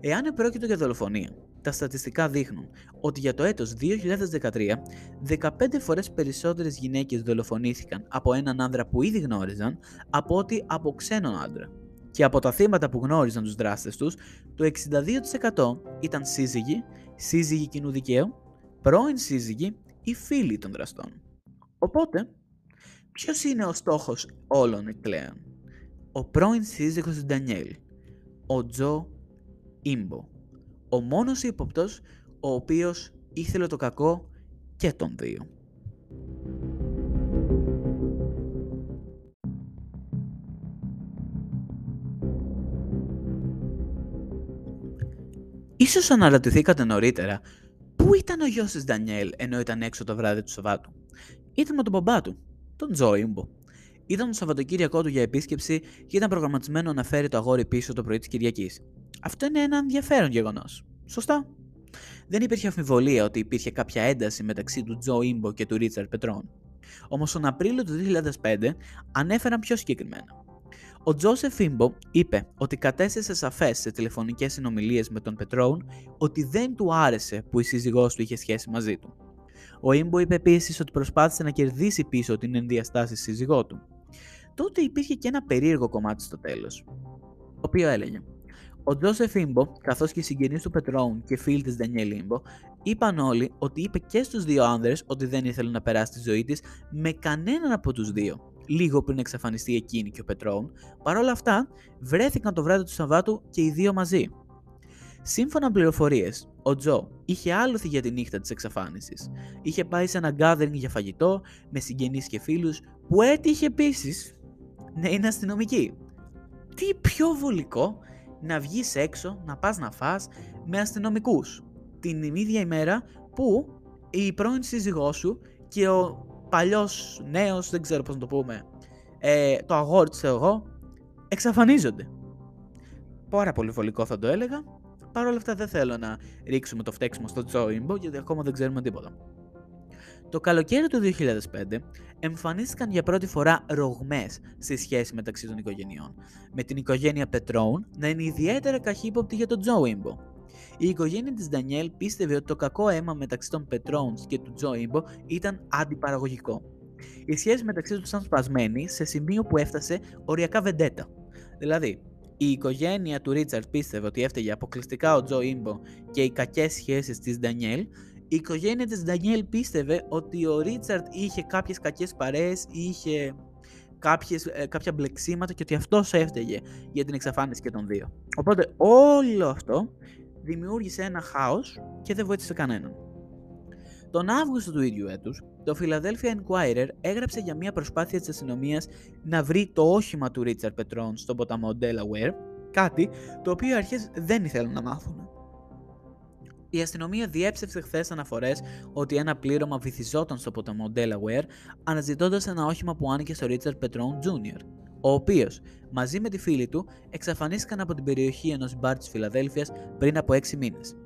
Εάν επρόκειτο για δολοφονία, τα στατιστικά δείχνουν ότι για το έτος 2013, 15 φορές περισσότερες γυναίκες δολοφονήθηκαν από έναν άνδρα που ήδη γνώριζαν από ότι από ξένον άντρα και από τα θύματα που γνώριζαν τους δράστες τους, το 62% ήταν σύζυγοι, σύζυγοι κοινού δικαίου, πρώην σύζυγοι ή φίλοι των δραστών. Οπότε, ποιος είναι ο στόχος όλων εκκλέων. Ο πρώην σύζυγος του Ντανιέλ, ο Τζο Ιμπο. Ο μόνος ύποπτος ο οποίος ήθελε το κακό και των δύο. Ίσως αναρωτηθήκατε νωρίτερα πού ήταν ο γιος της Ντανιέλ ενώ ήταν έξω το βράδυ του Σαββάτου; Ήταν με τον μπαμπά του, τον Τζο Ήμπο. Ήταν το Σαββατοκύριακό του για επίσκεψη και ήταν προγραμματισμένο να φέρει το αγόρι πίσω το πρωί της Κυριακής. Αυτό είναι ένα ενδιαφέρον γεγονός. Σωστά. Δεν υπήρχε αμφιβολία ότι υπήρχε κάποια ένταση μεταξύ του Τζο Ήμπο και του Ρίτσαρντ Πετρών. Όμως τον Απρίλιο του 2005 ανέφεραν πιο συγκεκριμένα. Ο Τζόσεφ Ήμπο είπε ότι κατέστησε σαφές σε τηλεφωνικές συνομιλίες με τον Πετρόουν ότι δεν του άρεσε που η σύζυγός του είχε σχέση μαζί του. Ο Ήμπο είπε επίσης ότι προσπάθησε να κερδίσει πίσω την ενδιαστάση σύζυγό του. Τότε υπήρχε και ένα περίεργο κομμάτι στο τέλος, το οποίο έλεγε ο Τζόσεφ Ήμπο, καθώς και οι συγγενείς του Πετρόουν και φίλοι της Ντανιέλ Ήμπο, είπαν όλοι ότι είπε και στους δύο άνδρες ότι δεν ήθελε να περάσει τη ζωή της με κανέναν από τους δύο, λίγο πριν εξαφανιστεί εκείνη και ο Πετρόουν. Παρ' όλα αυτά, βρέθηκαν το βράδυ του Σαββάτου και οι δύο μαζί. Σύμφωνα με πληροφορίες, ο Τζο είχε άλοθη για τη νύχτα της εξαφάνισης. Είχε πάει σε ένα gathering για φαγητό με συγγενείς και φίλους που έτυχε επίσης να είναι αστυνομικοί. Τι πιο βολικό να βγεις έξω, να πας να φας με αστυνομικούς. Την ίδια ημέρα που η πρώην σύζυγός σου και ο παλιός νέος, δεν ξέρω πώς να το πούμε, ε, το αγόρι του εγώ, εξαφανίζονται. Πάρα πολύ βολικό θα το έλεγα. Παρ' όλα αυτά δεν θέλω να ρίξουμε το φταίξιμο στο Τζόιμπο γιατί ακόμα δεν ξέρουμε τίποτα. Το καλοκαίρι του 2005 εμφανίστηκαν για πρώτη φορά ρογμές στη σχέση μεταξύ των οικογενειών, με την οικογένεια Πετρόουν να είναι ιδιαίτερα καχύποπτη για τον Τζο Ιμπο. Η οικογένεια της Ντανιέλ πίστευε ότι το κακό αίμα μεταξύ των Πετρόουνς και του Τζο Ιμπο ήταν αντιπαραγωγικό. Η σχέση μεταξύ τους ήταν σπασμένη σε σημείο που έφτασε οριακά βεντέτα. Δηλαδή, η οικογένεια του Ρίτσαρτ πίστευε ότι έφταιγε αποκλειστικά ο Τζο Ιμπο και οι κακές σχέσεις της Ντανιέλ η οικογένεια της Ντανιέλ πίστευε ότι ο Ρίτσαρτ είχε κάποιες κακές παρέες, είχε κάποιες, ε, κάποια μπλεξίματα και ότι αυτός έφταιγε για την εξαφάνιση και των δύο. Οπότε όλο αυτό δημιούργησε ένα χάος και δεν βοήθησε κανέναν. Τον Αύγουστο του ίδιου έτους, το Philadelphia Inquirer έγραψε για μια προσπάθεια της αστυνομίας να βρει το όχημα του Ρίτσαρτ Πετρών στον ποταμό Delaware, κάτι το οποίο οι αρχές δεν ήθελαν να μάθουν. Η αστυνομία διέψευσε χθες αναφορές ότι ένα πλήρωμα βυθιζόταν στο ποταμό Delaware αναζητώντας ένα όχημα που άνοιγε στο Richard Petron Jr., ο οποίος, μαζί με τη φίλη του, εξαφανίστηκαν από την περιοχή ενός μπαρ της Φιλαδέλφιας πριν από 6 μήνες.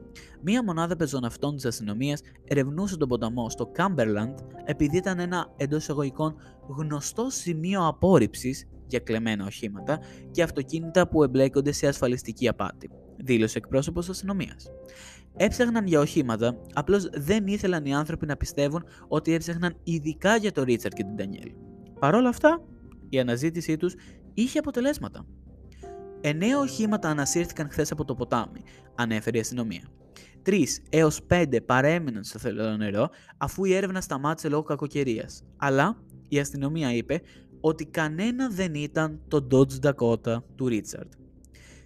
Μία μονάδα πεζοναυτών της αστυνομίας ερευνούσε τον ποταμό στο Cumberland επειδή ήταν ένα εντός εισαγωγικών γνωστό σημείο απόρριψης για κλεμμένα οχήματα και αυτοκίνητα που εμπλέκονται σε ασφαλιστική απάτη, δήλωσε εκπρόσωπος αστυνομίας. Έψαχναν για οχήματα, απλώς δεν ήθελαν οι άνθρωποι να πιστεύουν ότι έψαχναν ειδικά για τον Ρίτσαρντ και την Ντανιέλ. Παρ' όλα αυτά, η αναζήτησή τους είχε αποτελέσματα. Εννέα οχήματα ανασύρθηκαν χθες από το ποτάμι, ανέφερε η αστυνομία. Τρεις έως πέντε παρέμειναν στο θελό νερό αφού η έρευνα σταμάτησε λόγω κακοκαιρίας. Αλλά η αστυνομία είπε ότι κανένα δεν ήταν το Dodge Dakota του Ρίτσαρντ.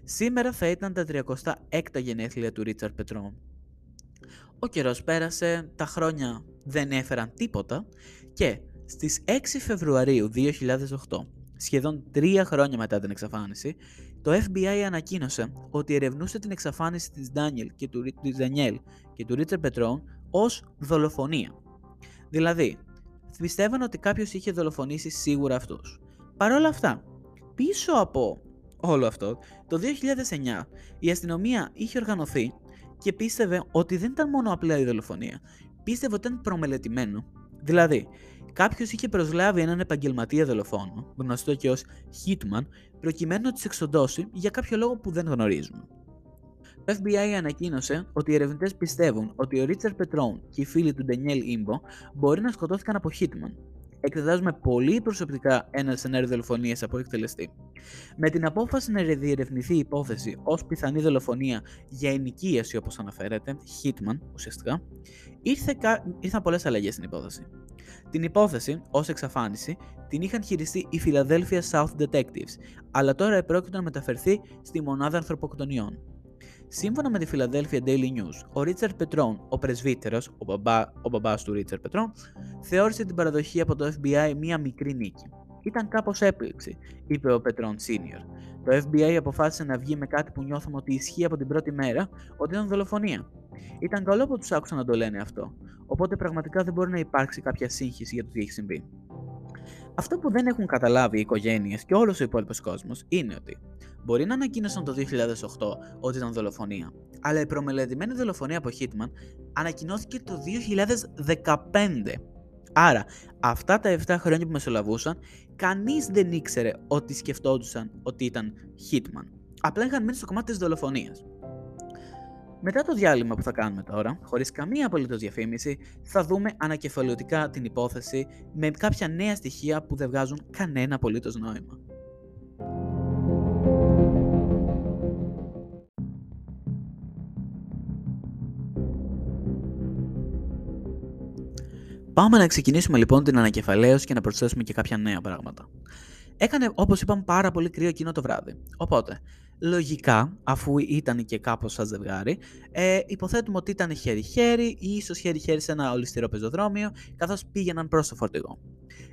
Σήμερα θα ήταν τα 36 γενέθλια του Ρίτσαρντ Πετρών. Ο καιρός πέρασε, τα χρόνια δεν έφεραν τίποτα και στις 6 Φεβρουαρίου 2008, σχεδόν τρία χρόνια μετά την εξαφάνιση, το FBI ανακοίνωσε ότι ερευνούσε την εξαφάνιση της Daniel και του, της Daniel και του Richard Πετρών ως δολοφονία. Δηλαδή, πιστεύαν ότι κάποιος είχε δολοφονήσει σίγουρα αυτούς. Παρ' όλα αυτά, πίσω από όλο αυτό, το 2009 η αστυνομία είχε οργανωθεί και πίστευε ότι δεν ήταν μόνο απλά η δολοφονία. Πίστευε ότι ήταν προμελετημένο. Δηλαδή, κάποιος είχε προσλάβει έναν επαγγελματία δολοφόνο, γνωστό και ως Hitman, προκειμένου να του εξοντώσει για κάποιο λόγο που δεν γνωρίζουμε. Το FBI ανακοίνωσε ότι οι ερευνητές πιστεύουν ότι ο Ρίτσαρντ Πετρόν και οι φίλοι του Ντανιέλ Ιμπο μπορεί να σκοτώθηκαν από Hitman, εξετάζουμε πολύ προσωπικά ένα σενάριο δολοφονίας από εκτελεστή. Με την απόφαση να διερευνηθεί η υπόθεση ως πιθανή δολοφονία για ενοικίαση όπως αναφέρεται, Hitman ουσιαστικά, ήρθε, ήρθαν πολλές αλλαγές στην υπόθεση. Την υπόθεση, ως εξαφάνιση, την είχαν χειριστεί οι Philadelphia South Detectives, αλλά τώρα επρόκειτο να μεταφερθεί στη μονάδα ανθρωποκτονιών. Σύμφωνα με τη Philadelphia Daily News, ο Ρίτσαρντ Πετρόν, ο πρεσβύτερος, ο, μπαμπά, ο μπαμπάς του Ρίτσαρντ Πετρόν, θεώρησε την παραδοχή από το FBI μία μικρή νίκη. ήταν κάπως έκπληξη, είπε ο Πετρόν Senior. Το FBI αποφάσισε να βγει με κάτι που νιώθουμε ότι ισχύει από την πρώτη μέρα, ότι ήταν δολοφονία. Ήταν καλό που τους άκουσαν να το λένε αυτό, οπότε πραγματικά δεν μπορεί να υπάρξει κάποια σύγχυση για το τι έχει συμβεί. Αυτό που δεν έχουν καταλάβει οι οικογένειες και όλος ο υπόλοιπος κόσμος είναι ότι μπορεί να ανακοίνωσαν το 2008 ότι ήταν δολοφονία, αλλά η προμελετημένη δολοφονία από Hitman ανακοινώθηκε το 2015. Άρα, αυτά τα 7 χρόνια που μεσολαβούσαν, κανείς δεν ήξερε ότι σκεφτόντουσαν ότι ήταν Hitman. Απλά είχαν μείνει στο κομμάτι της δολοφονίας. Μετά το διάλειμμα που θα κάνουμε τώρα, χωρίς καμία απολύτως διαφήμιση, θα δούμε ανακεφαλαιωτικά την υπόθεση με κάποια νέα στοιχεία που δεν βγάζουν κανένα απολύτως νόημα. Πάμε να ξεκινήσουμε λοιπόν την ανακεφαλαίωση και να προσθέσουμε και κάποια νέα πράγματα. Έκανε, όπως είπαμε, πάρα πολύ κρύο εκείνο το βράδυ. Οπότε, λογικά, αφού ήταν και κάπως σαν ζευγάρι, ε, υποθέτουμε ότι ήταν χέρι-χέρι ή ίσως χέρι-χέρι σε ένα ολιστηρό πεζοδρόμιο, καθώς πήγαιναν προς το φορτηγό.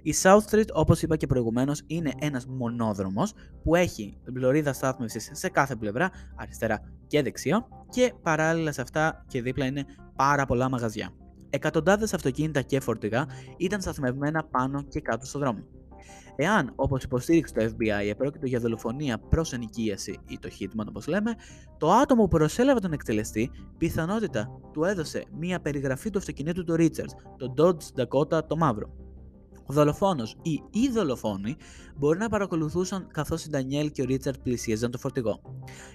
Η South Street, όπως είπα και προηγουμένως, είναι ένας μονόδρομος που έχει λωρίδα στάθμευσης σε κάθε πλευρά, αριστερά και δεξιά, και παράλληλα σε αυτά και δίπλα είναι πάρα πολλά μαγαζιά. Εκατοντάδες αυτοκίνητα και φορτηγά ήταν σταθμευμένα πάνω και κάτω στο δρόμο. Εάν, όπως υποστήριξε το FBI, επρόκειτο για δολοφονία προς ενοικίαση ή το hitman όπως λέμε, το άτομο που προσέλαβε τον εκτελεστή πιθανότητα του έδωσε μία περιγραφή του αυτοκινήτου του Richards, το Dodge Dakota το μαύρο. Ο δολοφόνος ή οι δολοφόνοι μπορεί να παρακολουθούσαν καθώς η Ντανιέλ και ο Ρίτσαρτ πλησίαζαν το φορτηγό.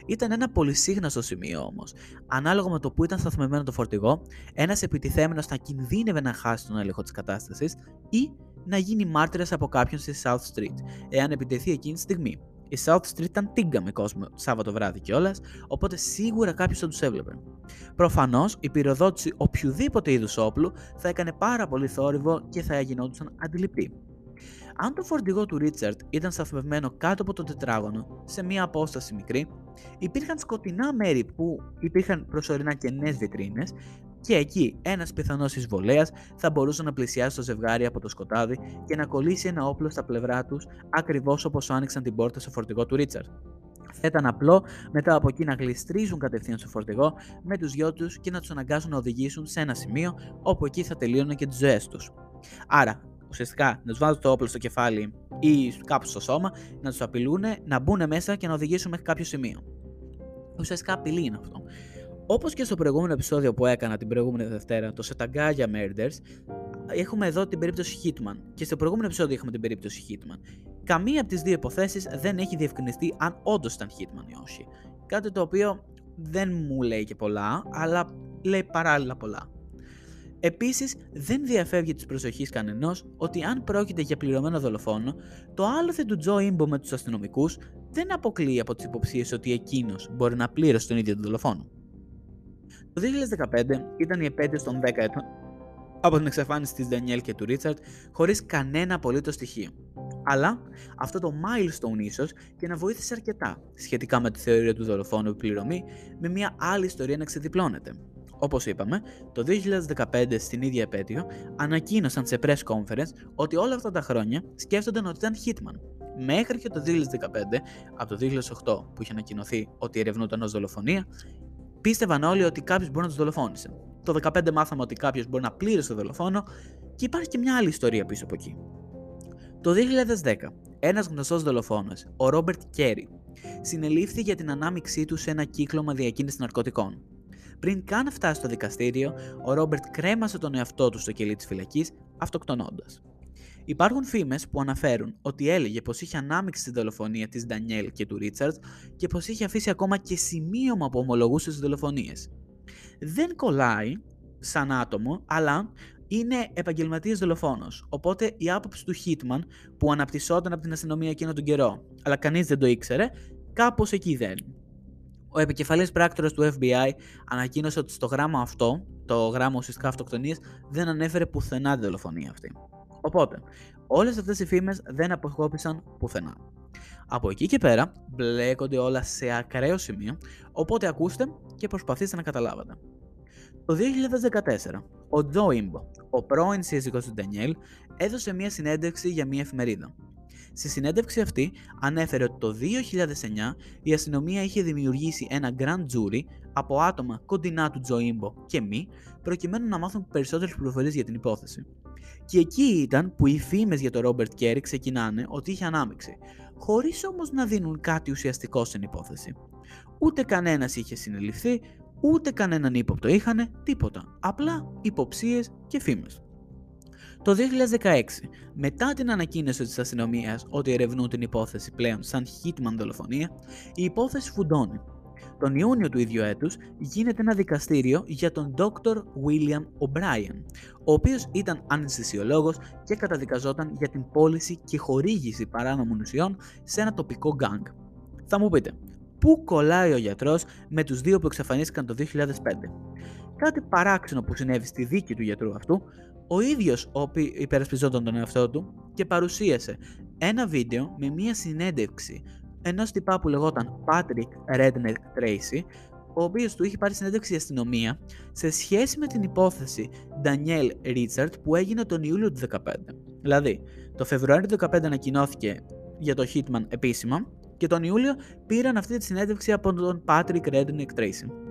Ήταν ένα πολυσύχναστο σημείο όμως. Ανάλογα με το που ήταν σταθμευμένο το φορτηγό, ένας επιτιθέμενος θα κινδύνευε να χάσει τον έλεγχο της κατάστασης ή να γίνει μάρτυρας από κάποιον στη South Street, εάν επιτεθεί εκείνη τη στιγμή. Η South Street ήταν τίγκα με κόσμο Σάββατο βράδυ κιόλας, οπότε σίγουρα κάποιος θα τους έβλεπε. Προφανώς η πυροδότηση οποιοδήποτε είδους όπλου θα έκανε πάρα πολύ θόρυβο και θα γινόντουσαν αντιληπτοί. Αν το φορτηγό του Ρίτσαρτ ήταν σταθμευμένο κάτω από το τετράγωνο, σε μία απόσταση μικρή, υπήρχαν σκοτεινά μέρη που υπήρχαν προσωρινά κενές βιτρίνες και εκεί ένας πιθανός εισβολέας θα μπορούσε να πλησιάσει το ζευγάρι από το σκοτάδι και να κολλήσει ένα όπλο στα πλευρά τους ακριβώς όπως άνοιξαν την πόρτα στο φορτηγό του Ρίτσαρτ. Θα ήταν απλό μετά από εκεί να γλιστρήσουν κατευθείαν στο φορτηγό με τους γιο τους και να τους αναγκάσουν να οδηγήσουν σε ένα σημείο όπου εκεί θα τελείωναν και τις ζωές τους. Άρα, ουσιαστικά να τους βάζουν το όπλο στο κεφάλι ή κάπου στο σώμα, να τους απειλούν, να μπουν μέσα και να οδηγήσουν μέχρι κάποιο σημείο. Ουσιαστικά απειλή είναι αυτό. Όπως και στο προηγούμενο επεισόδιο που έκανα την προηγούμενη Δευτέρα, το Setagaya Murders, έχουμε εδώ την περίπτωση Hitman και στο προηγούμενο επεισόδιο είχαμε την περίπτωση Hitman. Καμία από τις δύο υποθέσεις δεν έχει διευκρινιστεί αν όντως ήταν Hitman ή όχι. Κάτι το οποίο δεν μου λέει και πολλά, αλλά λέει παράλληλα πολλά. Επίσης, δεν διαφεύγει της προσοχής κανενός ότι αν πρόκειται για πληρωμένο δολοφόνο, το άλοθη του Τζο Ιμπο με τους αστυνομικούς δεν αποκλείει από τις υποψίες ότι εκείνος μπορεί να πλήρωσε τον ίδιο τον δολοφόνο. Το 2015 ήταν η επέτειο των 10 ετών από την εξαφάνιση της Danielle και του Ρίτσαρτ χωρίς κανένα απολύτως στοιχείο. Αλλά αυτό το milestone ίσως και να βοήθησε αρκετά σχετικά με τη θεωρία του δολοφόνου επιπληρωμή με μια άλλη ιστορία να ξεδιπλώνεται. Όπως είπαμε, το 2015 στην ίδια επέτειο ανακοίνωσαν σε press conference ότι όλα αυτά τα χρόνια σκέφτονταν ότι ήταν Hitman. Μέχρι και το 2015, από το 2008 που είχε ανακοινωθεί ότι ερευνούταν ως δολοφονία, πίστευαν όλοι ότι κάποιος μπορεί να τους δολοφόνησε. Το 2015 μάθαμε ότι κάποιος μπορεί να πλήρωσε το δολοφόνο και υπάρχει και μια άλλη ιστορία πίσω από εκεί. Το 2010, ένας γνωστός δολοφόνος, ο Ρόμπερτ Κέρι, συνελήφθη για την ανάμειξή του σε ένα κύκλωμα διακίνησης ναρκωτικών. Πριν καν φτάσει στο δικαστήριο, ο Ρόμπερτ κρέμασε τον εαυτό του στο κελί της φυλακής, αυτοκτονώντας. Υπάρχουν φήμες που αναφέρουν ότι έλεγε πως είχε ανάμειξη στη δολοφονία της Ντανιέλ και του Ρίτσαρτς και πως είχε αφήσει ακόμα και σημείωμα που ομολογούσε στις δολοφονίες. Δεν κολλάει σαν άτομο, αλλά είναι επαγγελματίας δολοφόνος. Οπότε η άποψη του Hitman που αναπτυσσόταν από την αστυνομία εκείνο τον καιρό, αλλά κανείς δεν το ήξερε, κάπως εκεί δεν. Ο επικεφαλής πράκτορας του FBI ανακοίνωσε ότι στο γράμμα αυτό, το γράμμα ουσιαστικά αυτοκτονίας, δεν ανέφερε πουθενά τη δολοφονία αυτή. Οπότε, όλες αυτές οι φήμες δεν αποσκόπησαν πουθενά. Από εκεί και πέρα μπλέκονται όλα σε ακραίο σημείο, οπότε ακούστε και προσπαθήστε να καταλάβετε. Το 2014, ο Τζο Ιμπο, ο πρώην σύζυγος του Ντανιέλ, έδωσε μια συνέντευξη για μια εφημερίδα. Στη συνέντευξη αυτή ανέφερε ότι το 2009 η αστυνομία είχε δημιουργήσει ένα grand jury από άτομα κοντινά του Τζοίμπο και μη, προκειμένου να μάθουν περισσότερες πληροφορίες για την υπόθεση. Και εκεί ήταν που οι φήμες για τον Ρόμπερτ Κέρι ξεκινάνε ότι είχε ανάμειξη, χωρίς όμως να δίνουν κάτι ουσιαστικό στην υπόθεση. Ούτε κανένας είχε συνεληφθεί, ούτε κανέναν ύποπτο είχανε, τίποτα. Απλά υποψίες και φήμες. Το 2016, μετά την ανακοίνωση της αστυνομίας ότι ερευνούν την υπόθεση πλέον σαν Hitman δολοφονία, η υπόθεση φουντώνει. Τον Ιούνιο του ίδιου έτους γίνεται ένα δικαστήριο για τον Dr. William O'Brien, ο οποίος ήταν αναισθησιολόγος και καταδικαζόταν για την πώληση και χορήγηση παράνομων ουσιών σε ένα τοπικό γκάγκ. Θα μου πείτε, πού κολλάει ο γιατρός με τους δύο που εξαφανίστηκαν το 2005. Κάτι παράξενο που συνέβη στη δίκη του γιατρού αυτού ο ίδιος υπερασπιζόταν τον εαυτό του και παρουσίασε ένα βίντεο με μία συνέντευξη ενός τυπά που λεγόταν Patrick Redneck Tracy, ο οποίος του είχε πάρει συνέντευξη η αστυνομία σε σχέση με την υπόθεση Daniel Richard που έγινε τον Ιούλιο του 2015. Δηλαδή, το Φεβρουάριο του 2015 ανακοινώθηκε για το Hitman επίσημα και τον Ιούλιο πήραν αυτή τη συνέντευξη από τον Patrick Redneck Tracy.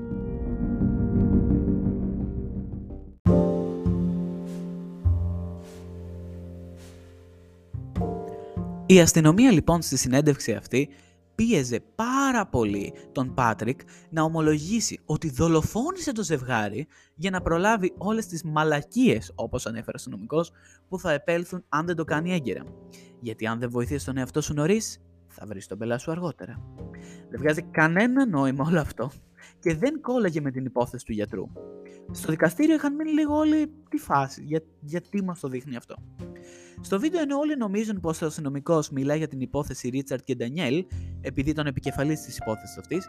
Η αστυνομία λοιπόν στη συνέντευξη αυτή πίεζε πάρα πολύ τον Πάτρικ να ομολογήσει ότι δολοφόνησε το ζευγάρι για να προλάβει όλες τις μαλακίες, όπως ανέφερε ο αστυνομικός, που θα επέλθουν αν δεν το κάνει έγκαιρα. Γιατί αν δεν βοηθήσει τον εαυτό σου νωρίς, θα βρεις τον πελά σου αργότερα. Δεν βγάζει κανένα νόημα όλο αυτό και δεν κόλλαγε με την υπόθεση του γιατρού. Στο δικαστήριο είχαν μείνει λίγο όλοι τη φάση, για, γιατί μας το δείχνει αυτό; Στο βίντεο ενώ όλοι νομίζουν πως ο αστυνομικός μιλάει για την υπόθεση Ρίτσαρτ και Ντανιέλ, επειδή ήταν επικεφαλής της υπόθεσης αυτής,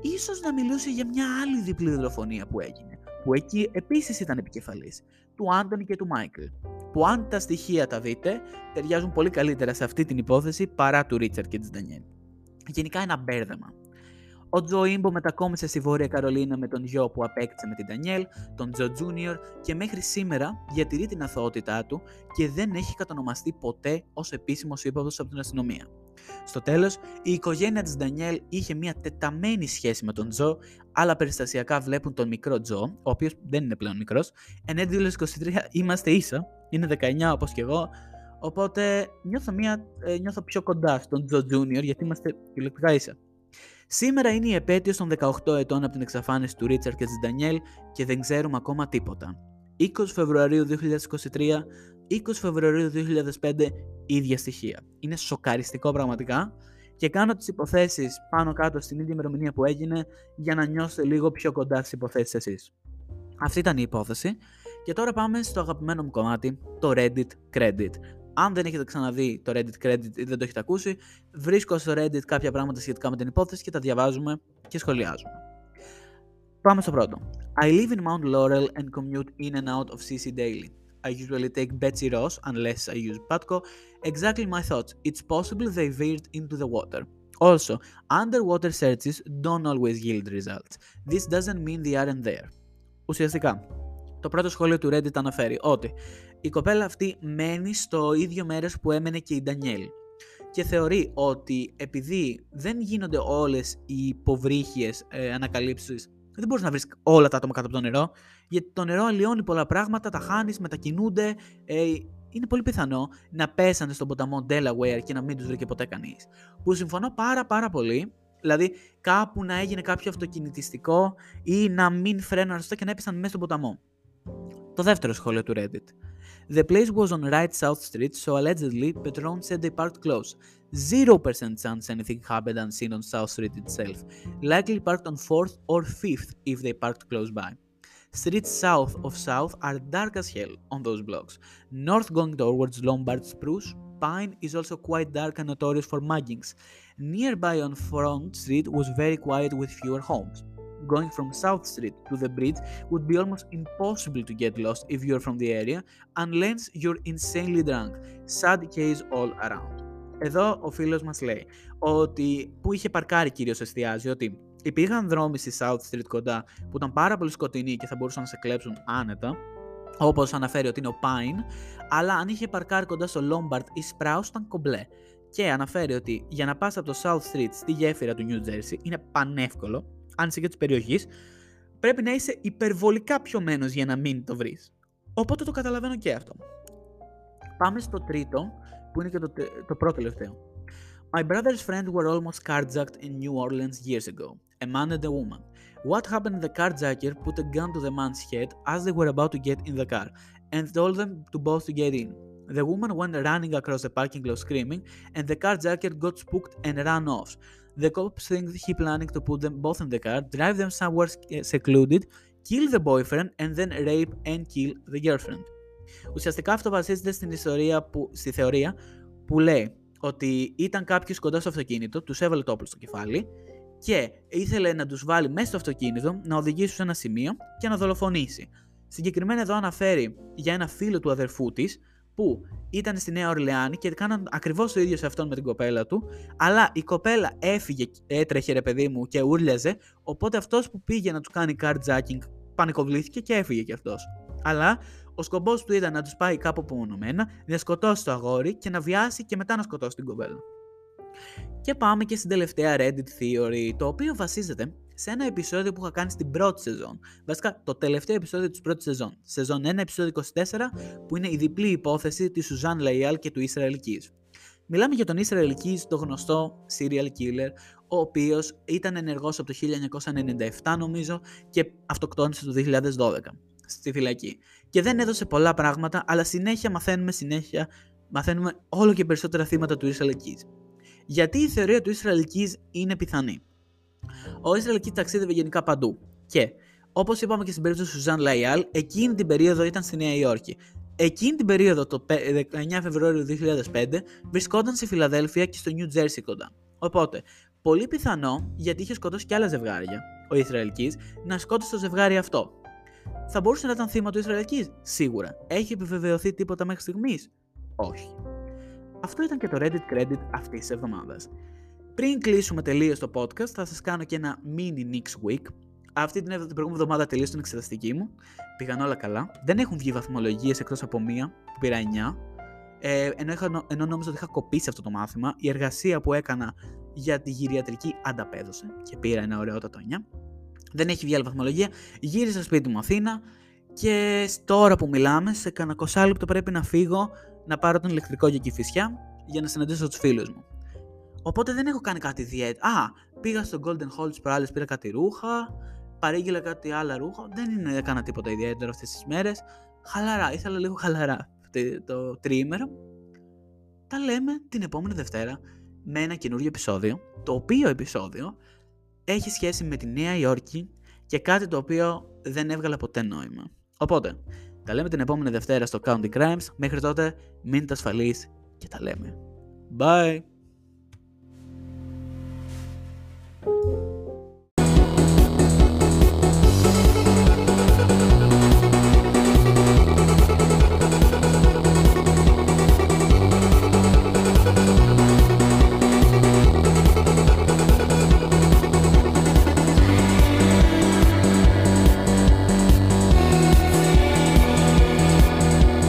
ίσως να μιλούσε για μια άλλη διπλή δολοφονία που έγινε, που εκεί επίσης ήταν επικεφαλής, του Άντωνι και του Μάικλ. Που αν τα στοιχεία τα δείτε, ταιριάζουν πολύ καλύτερα σε αυτή την υπόθεση παρά του Ρίτσαρτ και της Ντανιέλ. Γενικά ένα μπέρδεμα. Ο Τζο Ιμπο μετακόμισε στη Βόρεια Καρολίνα με τον γιο που απέκτησε με την Ντανιέλ, τον Τζο Τζούνιορ και μέχρι σήμερα διατηρεί την αθωότητά του και δεν έχει κατονομαστεί ποτέ ως επίσημος ύποπτο από την αστυνομία. Στο τέλος, η οικογένεια της Ντανιέλ είχε μια τεταμένη σχέση με τον Τζο, αλλά περιστασιακά βλέπουν τον μικρό Τζο, ο οποίος δεν είναι πλέον μικρός, εν 2023 είμαστε ίσα, είναι 19 όπως και εγώ, οπότε νιώθω, μια, ε, νιώθω πιο κοντά στον Τζο Τζούνιορ γιατί είμαστε ηλεκτρικά ίσα. Σήμερα είναι η επέτειος των 18 ετών από την εξαφάνιση του Ρίτσαρ και της Ντανιέλ και δεν ξέρουμε ακόμα τίποτα. 20 Φεβρουαρίου 2023, 20 Φεβρουαρίου 2005, ίδια στοιχεία. Είναι σοκαριστικό πραγματικά και κάνω τις υποθέσεις πάνω κάτω στην ίδια ημερομηνία που έγινε για να νιώσετε λίγο πιο κοντά στις υποθέσεις εσείς. Αυτή ήταν η υπόθεση και τώρα πάμε στο αγαπημένο μου κομμάτι, το Reddit Credit. Αν δεν έχετε ξαναδεί το Reddit Credit ή δεν το έχετε ακούσει, βρίσκω στο Reddit κάποια πράγματα σχετικά με την υπόθεση και τα διαβάζουμε και σχολιάζουμε. Πάμε στο πρώτο. I live in Mount Laurel and commute in and out of CC daily. I usually take Betsy Ross unless I use Patco. Exactly my thoughts. It's possible they veered into the water. Also, underwater searches don't always yield results. This doesn't mean they aren't there. Ουσιαστικά, το πρώτο σχόλιο του Reddit αναφέρει ότι η κοπέλα αυτή μένει στο ίδιο μέρος που έμενε και η Ντανιέλ και θεωρεί ότι επειδή δεν γίνονται όλες οι υποβρύχιες ε, ανακαλύψεις δεν μπορείς να βρεις όλα τα άτομα κάτω από το νερό γιατί το νερό αλλοιώνει πολλά πράγματα, τα χάνεις, μετακινούνται ε, είναι πολύ πιθανό να πέσανε στον ποταμό Delaware και να μην τους βρήκε ποτέ κανείς. Που συμφωνώ πάρα πάρα πολύ Δηλαδή κάπου να έγινε κάποιο αυτοκινητιστικό ή να μην φρέναν σωστά και να έπεσαν μέσα στον ποταμό. Το δεύτερο σχόλιο του Reddit. The place was on right South Street, so allegedly Petron said they parked close. 0% chance anything happened unseen on South Street itself. Likely parked on 4th or 5th if they parked close by. Streets south of South are dark as hell on those blocks. North going towards Lombard Spruce, Pine is also quite dark and notorious for muggings. Nearby on Front Street was very quiet with fewer homes. Going from South Street to the bridge would be almost impossible to get lost if you're from the area unless you're insanely drunk. Sad case all around. Εδώ ο φίλος μας λέει ότι που είχε παρκάρει κυρίως εστιάζει ότι υπήρχαν δρόμοι στη South Street κοντά που ήταν πάρα πολύ σκοτεινοί και θα μπορούσαν να σε κλέψουν άνετα όπως αναφέρει ότι είναι ο Pine αλλά αν είχε παρκάρει κοντά στο Lombard ή Sprouse ήταν κομπλέ Και αναφέρει ότι για να πας από το South Street στη γέφυρα του New Jersey είναι πανεύκολο, αν είσαι και της περιοχής, πρέπει να είσαι υπερβολικά πιωμένος για να μην το βρεις. Οπότε το καταλαβαίνω και αυτό. Πάμε στο τρίτο, που είναι και το, το πρώτο τελευταίο. My brother's friends were almost carjacked in New Orleans years ago, a man and a woman. What happened? The carjacker put a gun to the man's head as they were about to get in the car and told them to both to get in. The woman went running across the parking lot screaming, and the carjacker got spooked and ran off. The cops think he planning to put them both in the car, drive them somewhere secluded, kill the boyfriend, and then rape and kill the girlfriend. Ουσιαστικά αυτό βασίζεται στην ιστορία που, στη θεωρία που λέει ότι ήταν κάποιος κοντά στο αυτοκίνητο, τους έβαλε το όπλο στο κεφάλι και ήθελε να τους βάλει μέσα στο αυτοκίνητο, να οδηγήσει σε ένα σημείο και να δολοφονήσει. Συγκεκριμένα εδώ αναφέρει για ένα φίλο του αδερφού της που ήταν στη Νέα Ορλεάνη και κάναν ακριβώς το ίδιο σε αυτόν με την κοπέλα του, αλλά η κοπέλα έφυγε, έτρεχε ρε παιδί μου και ούρλιαζε, οπότε αυτός που πήγε να του κάνει carjacking πανικοβλήθηκε και έφυγε κι αυτός. Αλλά ο σκοπός του ήταν να τους πάει κάπου απομονωμένα, να σκοτώσει το αγόρι και να βιάσει και μετά να σκοτώσει την κοπέλα. Και πάμε και στην τελευταία Reddit Theory, το οποίο βασίζεται σε ένα επεισόδιο που είχα κάνει στην πρώτη σεζόν. Βασικά, το τελευταίο επεισόδιο της πρώτης σεζόν. Σεζόν 1, επεισόδιο 24, που είναι η διπλή υπόθεση της Σουζάν Λαϊάλ και του Ισραήλ Keys. Μιλάμε για τον Ισραήλ Keys, το γνωστό serial killer, ο οποίος ήταν ενεργός από το 1997 νομίζω και αυτοκτόνησε το 2012 στη φυλακή. Και δεν έδωσε πολλά πράγματα, αλλά συνέχεια μαθαίνουμε συνέχεια, μαθαίνουμε όλο και περισσότερα θύματα του Ισραήλ Keys. Γιατί η θεωρία του Ισραήλ Keys είναι πιθανή; Ο Ισραήλ Keys ταξίδευε γενικά παντού. Και όπως είπαμε και στην περίπτωση του Σουζάν Λαϊάλ, εκείνη την περίοδο ήταν στη Νέα Υόρκη. Εκείνη την περίοδο, το 19 Φεβρουάριο 2005, βρισκόταν στη Φιλαδέλφια και στο New Jersey κοντά. Οπότε, πολύ πιθανό, γιατί είχε σκοτώσει και άλλα ζευγάρια, ο Ισραηλική, να σκότωσε το ζευγάρι αυτό. Θα μπορούσε να ήταν θύμα του Ισραηλική, σίγουρα. Έχει επιβεβαιωθεί τίποτα μέχρι στιγμής, όχι. Αυτό ήταν και το Reddit Credit αυτής της εβδομάδας. Πριν κλείσουμε τελείως το podcast, θα σας κάνω και ένα mini Next Week. Αυτή την, την προηγούμενη εβδομάδα τελείωσε την εξεταστική μου. Πήγαν όλα καλά. Δεν έχουν βγει βαθμολογίες εκτός από μία που πήρα 9. Ε, ενώ, είχα, ενώ νόμιζα ότι είχα κοπήσει αυτό το μάθημα, η εργασία που έκανα για τη γυριατρική ανταπέδωσε και πήρα ένα ωραιότατο 9. Δεν έχει βγει άλλη βαθμολογία. Γύρισα σπίτι μου Αθήνα και τώρα που μιλάμε, σε κανένα κοσάλεπτο πρέπει να φύγω να πάρω τον ηλεκτρικό για κυφισιά για να συναντήσω τους φίλους μου. Οπότε δεν έχω κάνει κάτι ιδιαίτερο. Α, πήγα στο Golden Hall της προάλλε, πήρα κάτι ρούχα, παρήγγειλα κάτι άλλα ρούχα. Δεν είναι, έκανα τίποτα ιδιαίτερο αυτές τις μέρες. Χαλαρά, ήθελα λίγο χαλαρά το τριήμερο. Τα λέμε την επόμενη Δευτέρα με ένα καινούριο επεισόδιο, το οποίο επεισόδιο έχει σχέση με τη Νέα Υόρκη και κάτι το οποίο δεν έβγαλα ποτέ νόημα. Οπότε, τα λέμε την επόμενη Δευτέρα στο County Crimes. Μέχρι τότε, μείνετε ασφαλείς και τα λέμε. Bye!